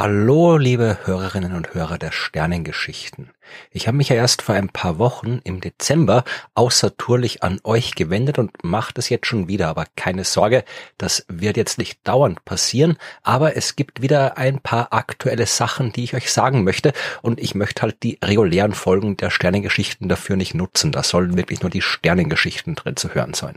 Hallo, liebe Hörerinnen und Hörer der Sternengeschichten. Ich habe mich ja erst vor ein paar Wochen im Dezember außertourlich an euch gewendet und mache das jetzt schon wieder, aber keine Sorge, das wird jetzt nicht dauernd passieren, aber es gibt wieder ein paar aktuelle Sachen, die ich euch sagen möchte und ich möchte halt die regulären Folgen der Sternengeschichten dafür nicht nutzen. Da sollen wirklich nur die Sternengeschichten drin zu hören sein.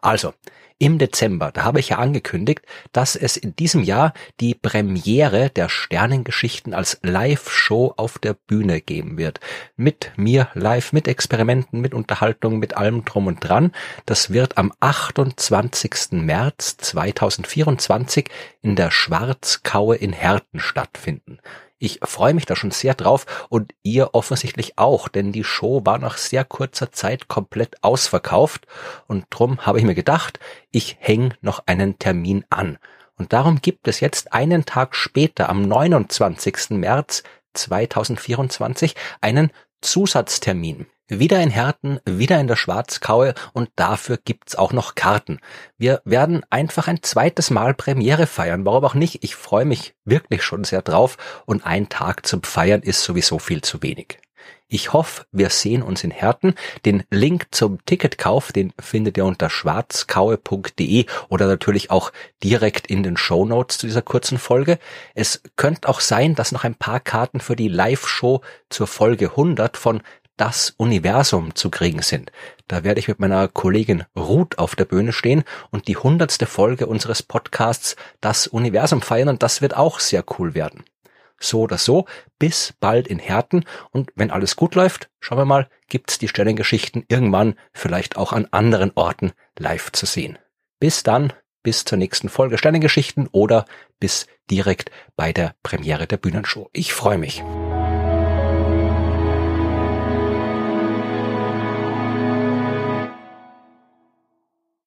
Also, im Dezember, da habe ich ja angekündigt, dass es in diesem Jahr die Premiere der Sternengeschichten als Live-Show auf der Bühne geben wird. Mit mir live, mit Experimenten, mit Unterhaltung, mit allem drum und dran. Das wird am 28. März 2024 in der Schwarzkaue in Herten stattfinden. Ich freue mich da schon sehr drauf und ihr offensichtlich auch, denn die Show war nach sehr kurzer Zeit komplett ausverkauft und drum habe ich mir gedacht, ich hänge noch einen Termin an. Und darum gibt es jetzt einen Tag später, am 29. März 2024, einen Zusatztermin. Wieder in Herten, wieder in der Schwarzkaue und dafür gibt's auch noch Karten. Wir werden einfach ein zweites Mal Premiere feiern, warum auch nicht. Ich freue mich wirklich schon sehr drauf und ein Tag zum Feiern ist sowieso viel zu wenig. Ich hoffe, wir sehen uns in Herten. Den Link zum Ticketkauf, den findet ihr unter schwarzkaue.de oder natürlich auch direkt in den Show Notes zu dieser kurzen Folge. Es könnte auch sein, dass noch ein paar Karten für die Live-Show zur Folge 100 von das Universum zu kriegen sind. Da werde ich mit meiner Kollegin Ruth auf der Bühne stehen und die hundertste Folge unseres Podcasts Das Universum feiern und das wird auch sehr cool werden. So oder so, bis bald in Herten und wenn alles gut läuft, schauen wir mal, gibt's die Sternengeschichten irgendwann vielleicht auch an anderen Orten live zu sehen. Bis dann, bis zur nächsten Folge Sternengeschichten oder bis direkt bei der Premiere der Bühnenshow. Ich freue mich.